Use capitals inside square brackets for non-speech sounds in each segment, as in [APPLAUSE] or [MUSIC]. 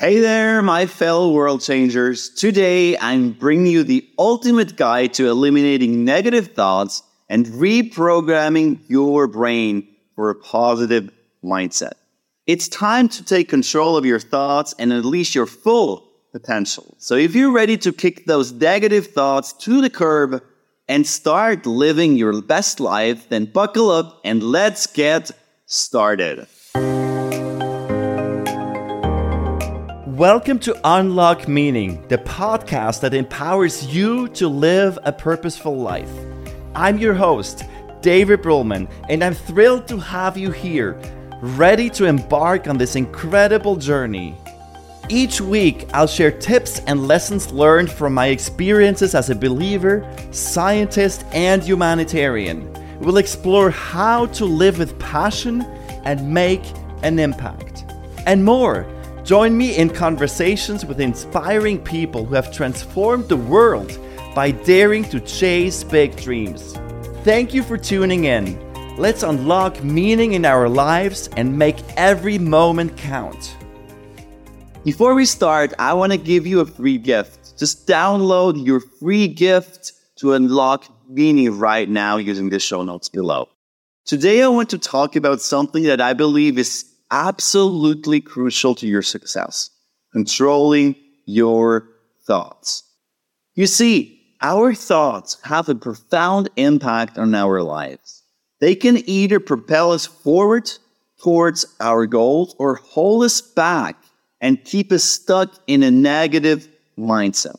Hey there, my fellow world changers. Today I'm bringing you the ultimate guide to eliminating negative thoughts and reprogramming your brain for a positive mindset. It's time to take control of your thoughts and unleash your full potential. So if you're ready to kick those negative thoughts to the curb and start living your best life, then buckle up and let's get started. Welcome to Unlock Meaning, the podcast that empowers you to live a purposeful life. I'm your host, David Brühlmann, and I'm thrilled to have you here, ready to embark on this incredible journey. Each week, I'll share tips and lessons learned from my experiences as a believer, scientist, and humanitarian. We'll explore how to live with passion and make an impact. And more Join me in conversations with inspiring people who have transformed the world by daring to chase big dreams. Thank you for tuning in. Let's unlock meaning in our lives and make every moment count. Before we start, I want to give you a free gift. Just download your free gift to unlock meaning right now using the show notes below. Today, I want to talk about something that I believe is absolutely crucial to your success controlling your thoughts. You see, our thoughts have a profound impact on our lives. They can either propel us forward towards our goals or hold us back and keep us stuck in a negative mindset.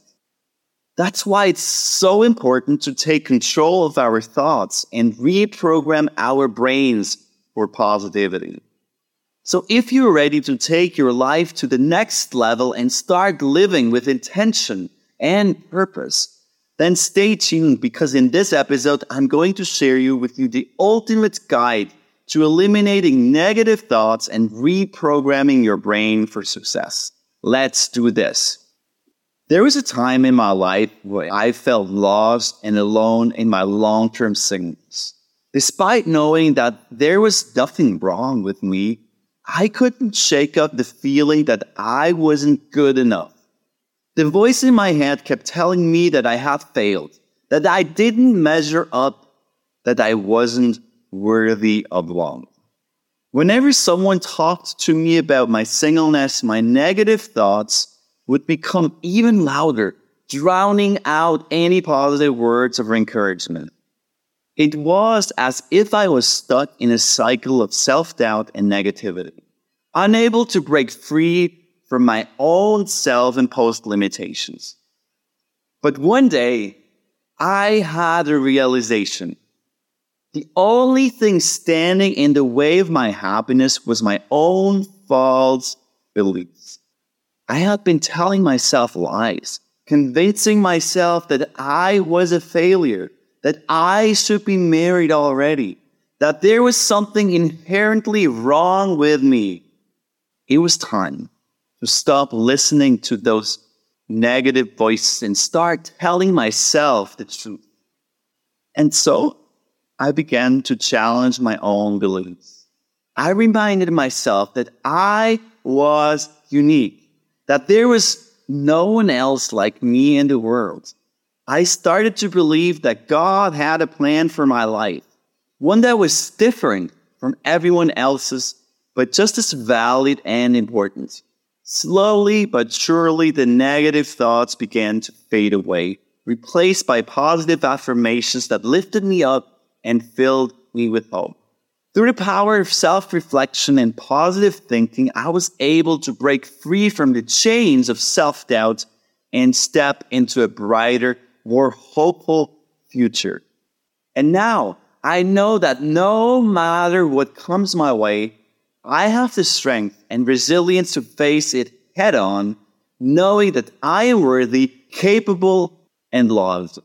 That's why it's so important to take control of our thoughts and reprogram our brains for positivity. So if you're ready to take your life to the next level and start living with intention and purpose, then stay tuned because in this episode, I'm going to share you with you the ultimate guide to eliminating negative thoughts and reprogramming your brain for success. Let's do this. There was a time in my life where I felt lost and alone in my long-term sickness. Despite knowing that there was nothing wrong with me, I couldn't shake up the feeling that I wasn't good enough. The voice in my head kept telling me that I had failed, that I didn't measure up, that I wasn't worthy of love. Whenever someone talked to me about my singleness, my negative thoughts would become even louder, drowning out any positive words of encouragement. It was as if I was stuck in a cycle of self doubt and negativity, unable to break free from my own self imposed limitations. But one day, I had a realization. The only thing standing in the way of my happiness was my own false beliefs. I had been telling myself lies, convincing myself that I was a failure that I should be married already, that there was something inherently wrong with me. It was time to stop listening to those negative voices and start telling myself the truth. And so I began to challenge my own beliefs. I reminded myself that I was unique, that there was no one else like me in the world. I started to believe that God had a plan for my life, one that was different from everyone else's, but just as valid and important. Slowly but surely, the negative thoughts began to fade away, replaced by positive affirmations that lifted me up and filled me with hope. Through the power of self reflection and positive thinking, I was able to break free from the chains of self doubt and step into a brighter, more hopeful future. And now I know that no matter what comes my way, I have the strength and resilience to face it head on, knowing that I am worthy, capable, and loved.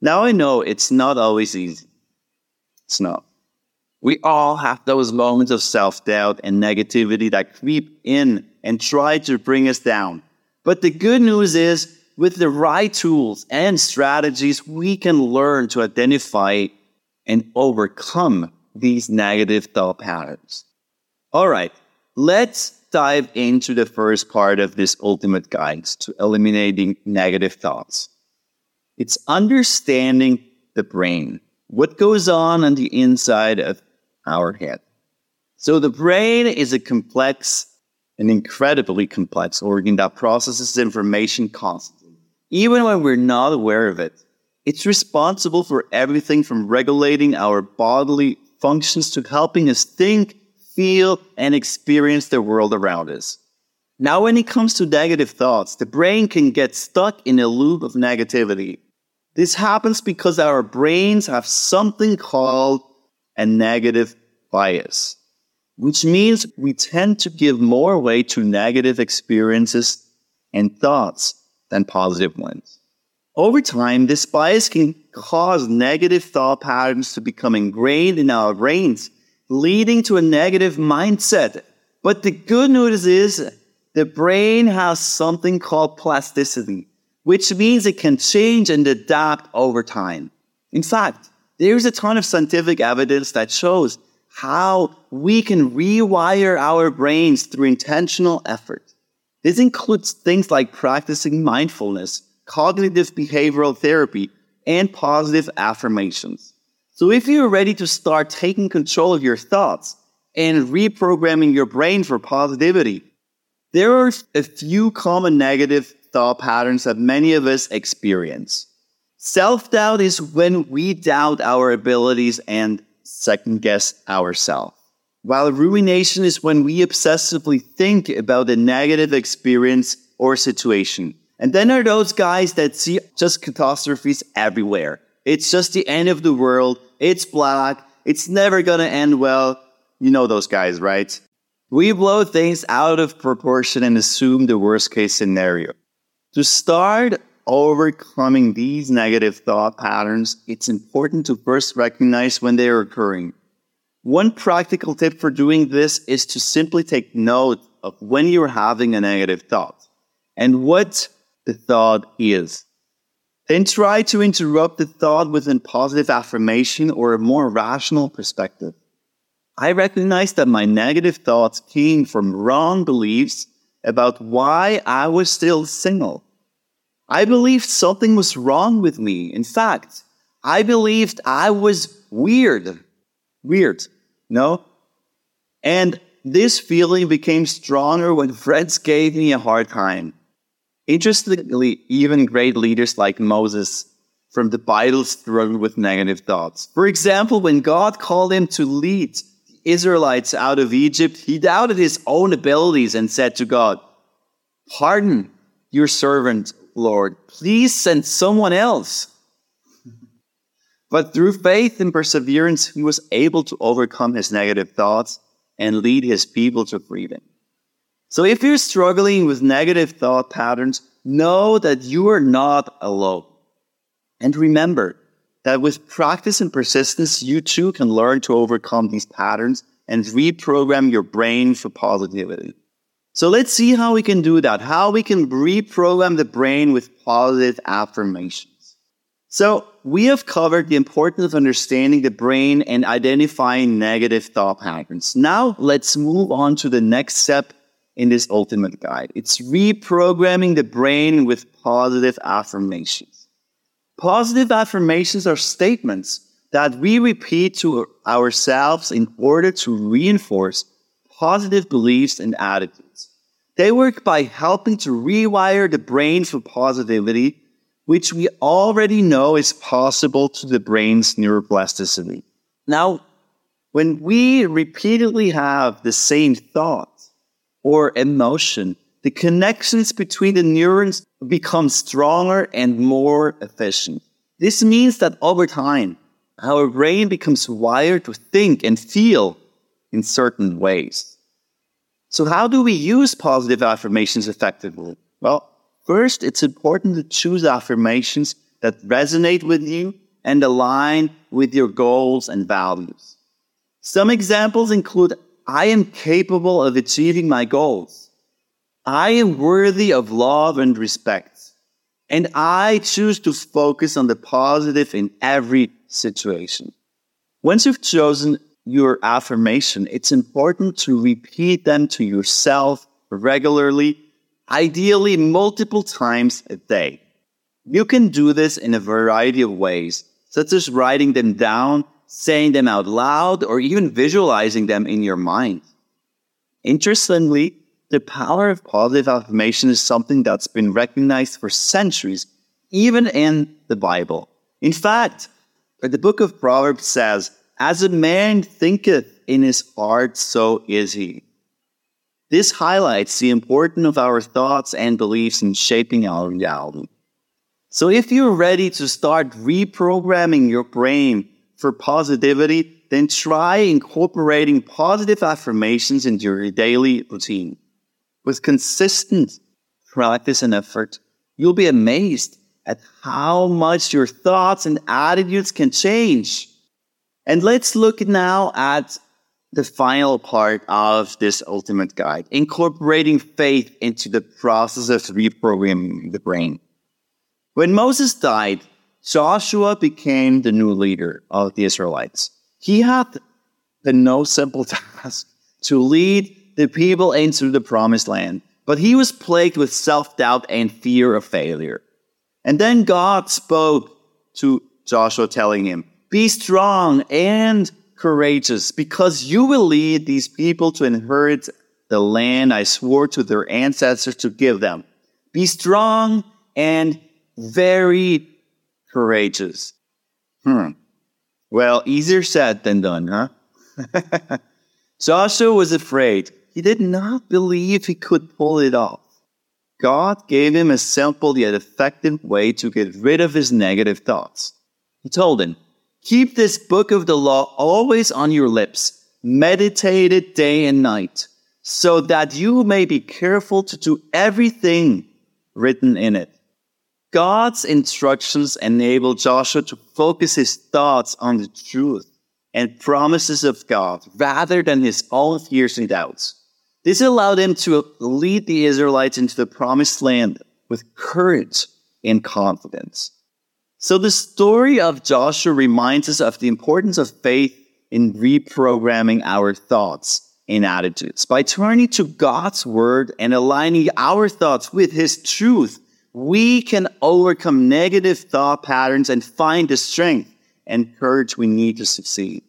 Now I know it's not always easy. It's not. We all have those moments of self doubt and negativity that creep in and try to bring us down. But the good news is with the right tools and strategies, we can learn to identify and overcome these negative thought patterns. All right, let's dive into the first part of this ultimate guide to eliminating negative thoughts. It's understanding the brain, what goes on on the inside of our head. So the brain is a complex, an incredibly complex organ that processes information constantly, even when we're not aware of it. It's responsible for everything from regulating our bodily functions to helping us think, feel, and experience the world around us. Now, when it comes to negative thoughts, the brain can get stuck in a loop of negativity. This happens because our brains have something called a negative bias, which means we tend to give more weight to negative experiences and thoughts than positive ones. Over time, this bias can cause negative thought patterns to become ingrained in our brains, leading to a negative mindset. But the good news is the brain has something called plasticity, which means it can change and adapt over time. In fact, there's a ton of scientific evidence that shows how we can rewire our brains through intentional effort. This includes things like practicing mindfulness, cognitive behavioral therapy, and positive affirmations. So if you're ready to start taking control of your thoughts and reprogramming your brain for positivity, there are a few common negative thought patterns that many of us experience. Self doubt is when we doubt our abilities and second guess ourselves. While rumination is when we obsessively think about a negative experience or situation. And then are those guys that see just catastrophes everywhere. It's just the end of the world. It's black. It's never to end well. You know those guys, right? We blow things out of proportion and assume the worst case scenario. To start overcoming these negative thought patterns, it's important to first recognize when they are occurring. One practical tip for doing this is to simply take note of when you're having a negative thought and what the thought is. Then try to interrupt the thought with a positive affirmation or a more rational perspective. I recognize that my negative thoughts came from wrong beliefs about why I was still single. I believed something was wrong with me. In fact, I believed I was weird. Weird, no? And this feeling became stronger when friends gave me a hard time. Interestingly, even great leaders like Moses from the Bible struggled with negative thoughts. For example, when God called him to lead the Israelites out of Egypt, he doubted his own abilities and said to God, Pardon your servant, Lord. Please send someone else. But through faith and perseverance, he was able to overcome his negative thoughts and lead his people to freedom. So if you're struggling with negative thought patterns, know that you are not alone. And remember that with practice and persistence, you too can learn to overcome these patterns and reprogram your brain for positivity. So let's see how we can do that, how we can reprogram the brain with positive affirmations. So we have covered the importance of understanding the brain and identifying negative thought patterns. Now let's move on to the next step in this ultimate guide. It's reprogramming the brain with positive affirmations. Positive affirmations are statements that we repeat to ourselves in order to reinforce positive beliefs and attitudes. They work by helping to rewire the brain for positivity, which we already know is possible to the brain's neuroplasticity. Now, when we repeatedly have the same thought, or emotion, the connections between the neurons become stronger and more efficient. This means that over time, our brain becomes wired to think and feel in certain ways. So how do we use positive affirmations effectively? Well, first, it's important to choose affirmations that resonate with you and align with your goals and values. Some examples include I am capable of achieving my goals. I am worthy of love and respect. And I choose to focus on the positive in every situation. Once you've chosen your affirmation, it's important to repeat them to yourself regularly, ideally multiple times a day. You can do this in a variety of ways, such as writing them down, saying them out loud, or even visualizing them in your mind. Interestingly, the power of positive affirmation is something that's been recognized for centuries, even in the Bible. In fact, the book of Proverbs says, As a man thinketh in his heart, so is he. This highlights the importance of our thoughts and beliefs in shaping our reality. So if you're ready to start reprogramming your brain for positivity, then try incorporating positive affirmations into your daily routine. With consistent practice and effort, you'll be amazed at how much your thoughts and attitudes can change. And let's look now at the final part of this ultimate guide, incorporating faith into the process of reprogramming the brain. When Moses died, Joshua became the new leader of the Israelites. He had the no simple [LAUGHS] task to lead the people into the promised land, but he was plagued with self doubt and fear of failure. And then God spoke to Joshua, telling him, Be strong and courageous, because you will lead these people to inherit the land I swore to their ancestors to give them. Be strong and very courageous. Hmm. Well, easier said than done, huh? [LAUGHS] Joshua was afraid. He did not believe he could pull it off. God gave him a simple yet effective way to get rid of his negative thoughts. He told him, Keep this book of the law always on your lips, meditate it day and night, so that you may be careful to do everything written in it. God's instructions enable Joshua to focus his thoughts on the truth and promises of God rather than his own fears and doubts. This allowed him to lead the Israelites into the promised land with courage and confidence. So the story of Joshua reminds us of the importance of faith in reprogramming our thoughts and attitudes. By turning to God's word and aligning our thoughts with his truth, we can overcome negative thought patterns and find the strength and courage we need to succeed.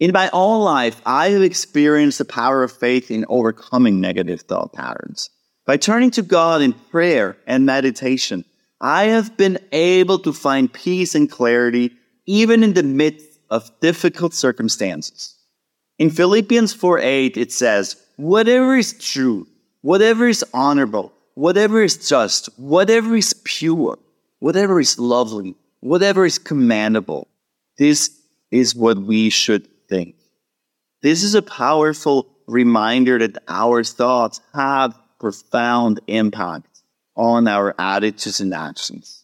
In my own life, I have experienced the power of faith in overcoming negative thought patterns. By turning to God in prayer and meditation, I have been able to find peace and clarity even in the midst of difficult circumstances. In Philippians 4 8, it says, Whatever is true, whatever is honorable, whatever is just, whatever is pure, whatever is lovely, whatever is commendable, this is what we should think. This is a powerful reminder that our thoughts have profound impact on our attitudes and actions.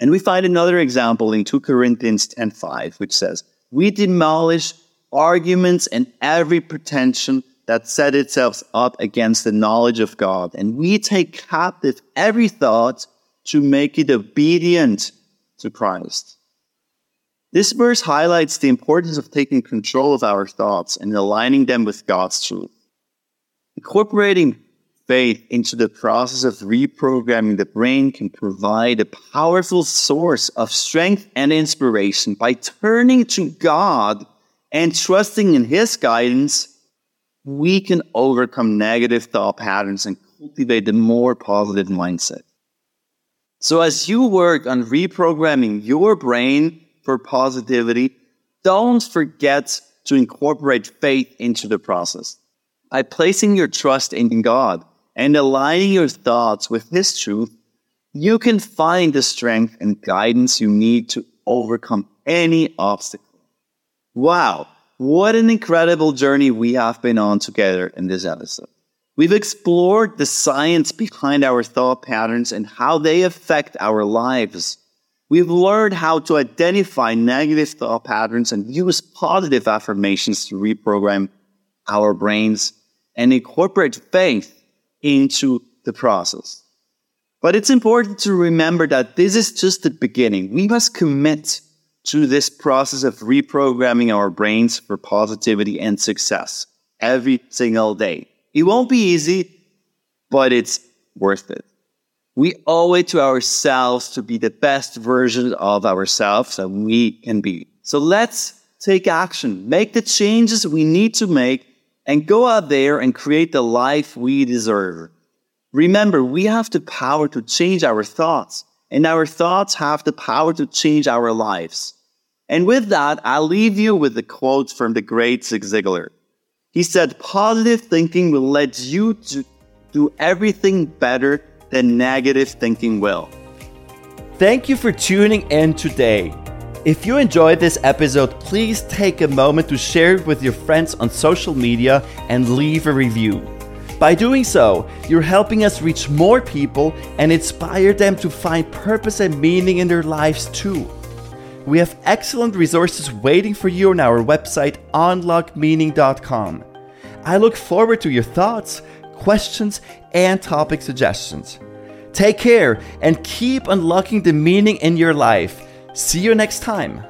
And we find another example in 2 Corinthians 10:5 which says, "We demolish arguments and every pretension that set itself up against the knowledge of God, and we take captive every thought to make it obedient to Christ." This verse highlights the importance of taking control of our thoughts and aligning them with God's truth. Incorporating faith into the process of reprogramming the brain can provide a powerful source of strength and inspiration by turning to God and trusting in His guidance. We can overcome negative thought patterns and cultivate a more positive mindset. So, as you work on reprogramming your brain for positivity, don't forget to incorporate faith into the process. By placing your trust in God and aligning your thoughts with His truth, you can find the strength and guidance you need to overcome any obstacle. Wow, what an incredible journey we have been on together in this episode. We've explored the science behind our thought patterns and how they affect our lives. We've learned how to identify negative thought patterns and use positive affirmations to reprogram our brains and incorporate faith into the process. But it's important to remember that this is just the beginning. We must commit to this process of reprogramming our brains for positivity and success every single day It won't be easy, but it's worth it. We owe it to ourselves to be the best version of ourselves that we can be. So let's take action, make the changes we need to make, and go out there and create the life we deserve. Remember, we have the power to change our thoughts, and our thoughts have the power to change our lives. And with that, I'll leave you with a quote from the great Zig Ziglar. He said, Positive thinking will let you to do everything better than negative thinking will. Thank you for tuning in today. If you enjoyed this episode, please take a moment to share it with your friends on social media and leave a review. By doing so, you're helping us reach more people and inspire them to find purpose and meaning in their lives too. We have excellent resources waiting for you on our website, unlockmeaning.com. I look forward to your thoughts, questions, and topic suggestions. Take care and keep unlocking the meaning in your life. See you next time.